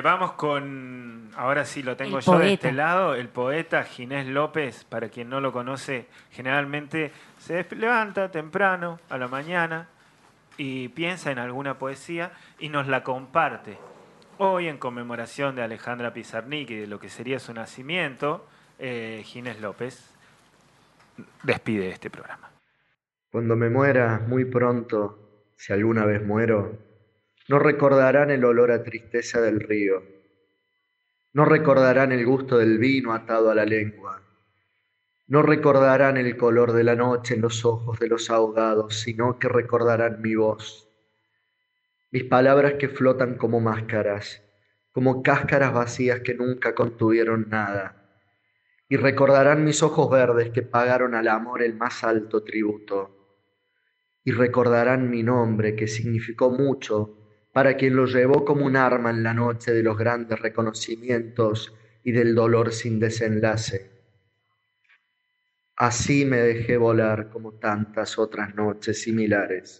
Eh, vamos con, ahora sí lo tengo yo de este lado, el poeta Ginés López, para quien no lo conoce, generalmente se levanta temprano a la mañana y piensa en alguna poesía y nos la comparte. Hoy, en conmemoración de Alejandra Pizarnik y de lo que sería su nacimiento, eh, Ginés López despide este programa. Cuando me muera, muy pronto, si alguna vez muero, no recordarán el olor a tristeza del río, no recordarán el gusto del vino atado a la lengua, no recordarán el color de la noche en los ojos de los ahogados, sino que recordarán mi voz, mis palabras que flotan como máscaras, como cáscaras vacías que nunca contuvieron nada, y recordarán mis ojos verdes que pagaron al amor el más alto tributo, y recordarán mi nombre que significó mucho para quien lo llevó como un arma en la noche de los grandes reconocimientos y del dolor sin desenlace. Así me dejé volar como tantas otras noches similares.